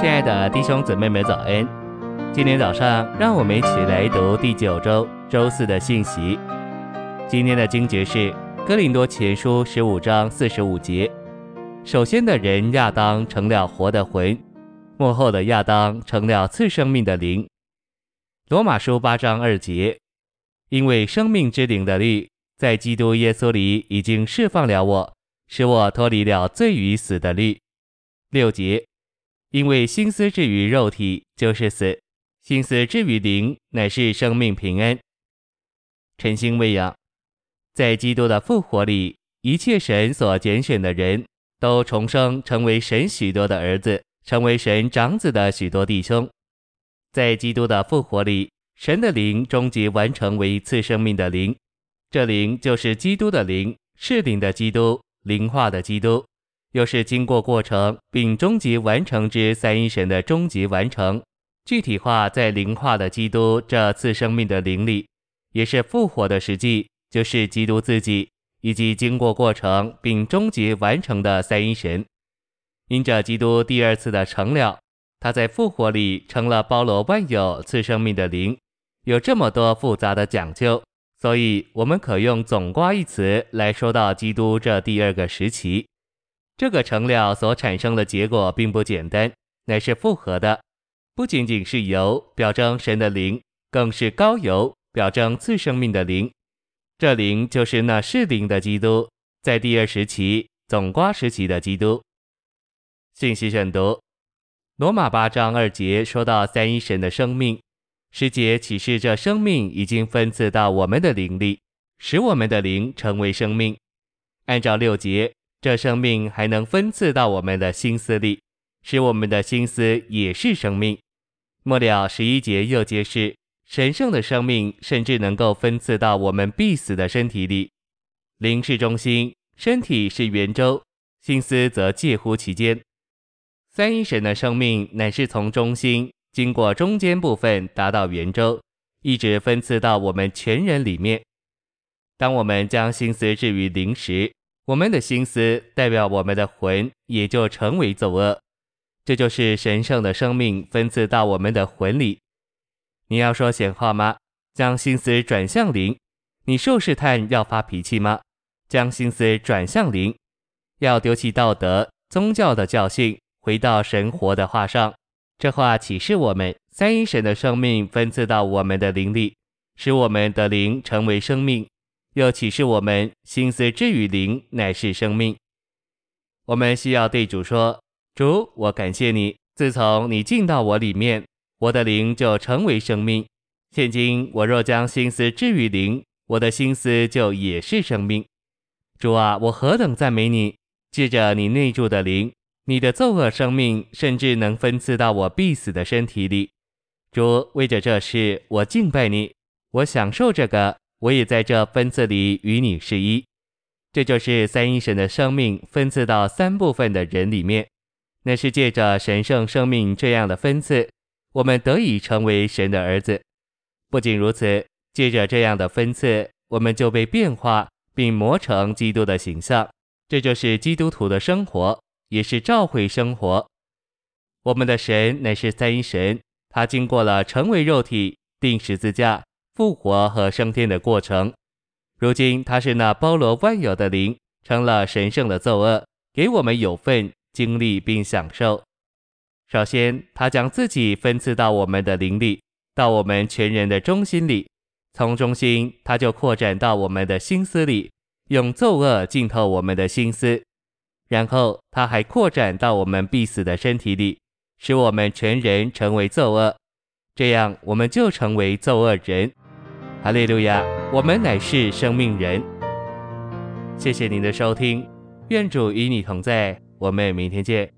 亲爱的弟兄姊妹们，早安！今天早上，让我们一起来读第九周周四的信息。今天的经节是《哥林多前书》十五章四十五节。首先的人亚当成了活的魂，幕后的亚当成了赐生命的灵。《罗马书》八章二节。因为生命之灵的力在基督耶稣里已经释放了我，使我脱离了罪与死的律。六节。因为心思置于肉体就是死，心思置于灵乃是生命平安。晨星喂养，在基督的复活里，一切神所拣选的人都重生，成为神许多的儿子，成为神长子的许多弟兄。在基督的复活里，神的灵终极完成为一次生命的灵，这灵就是基督的灵，是灵的基督，灵化的基督。又是经过过程并终极完成之三一神的终极完成，具体化在灵化的基督这次生命的灵里，也是复活的实际，就是基督自己，以及经过过程并终极完成的三一神。因着基督第二次的成了，他在复活里成了包罗万有次生命的灵，有这么多复杂的讲究，所以我们可用总括一词来说到基督这第二个时期。这个成了所产生的结果并不简单，乃是复合的，不仅仅是油表征神的灵，更是膏油表征次生命的灵。这灵就是那是灵的基督，在第二时期总瓜时期的基督。信息选读：罗马八章二节说到三一神的生命，十节启示这生命已经分赐到我们的灵里，使我们的灵成为生命。按照六节。这生命还能分赐到我们的心思里，使我们的心思也是生命。末了十一节又揭示，神圣的生命甚至能够分赐到我们必死的身体里。灵是中心，身体是圆周，心思则介乎其间。三一神的生命乃是从中心经过中间部分达到圆周，一直分赐到我们全人里面。当我们将心思置于灵时，我们的心思代表我们的魂，也就成为作恶。这就是神圣的生命分赐到我们的魂里。你要说闲话吗？将心思转向灵。你受试探要发脾气吗？将心思转向灵。要丢弃道德、宗教的教训，回到神活的话上。这话启示我们三一神的生命分赐到我们的灵里，使我们的灵成为生命。又启示我们，心思置于灵乃是生命。我们需要对主说：“主，我感谢你，自从你进到我里面，我的灵就成为生命。现今我若将心思置于灵，我的心思就也是生命。主啊，我何等赞美你！借着你内住的灵，你的奏恶生命甚至能分赐到我必死的身体里。主，为着这事，我敬拜你，我享受这个。”我也在这分赐里与你是一，这就是三一神的生命分赐到三部分的人里面，那是借着神圣生命这样的分赐，我们得以成为神的儿子。不仅如此，借着这样的分赐，我们就被变化并磨成基督的形象。这就是基督徒的生活，也是召会生活。我们的神乃是三一神，他经过了成为肉体、钉十字架。复活和升天的过程，如今他是那包罗万有的灵，成了神圣的奏恶，给我们有份经历并享受。首先，他将自己分赐到我们的灵里，到我们全人的中心里，从中心他就扩展到我们的心思里，用奏恶浸透我们的心思，然后他还扩展到我们必死的身体里，使我们全人成为奏恶，这样我们就成为奏恶人。哈利路亚！我们乃是生命人。谢谢您的收听，愿主与你同在，我们明天见。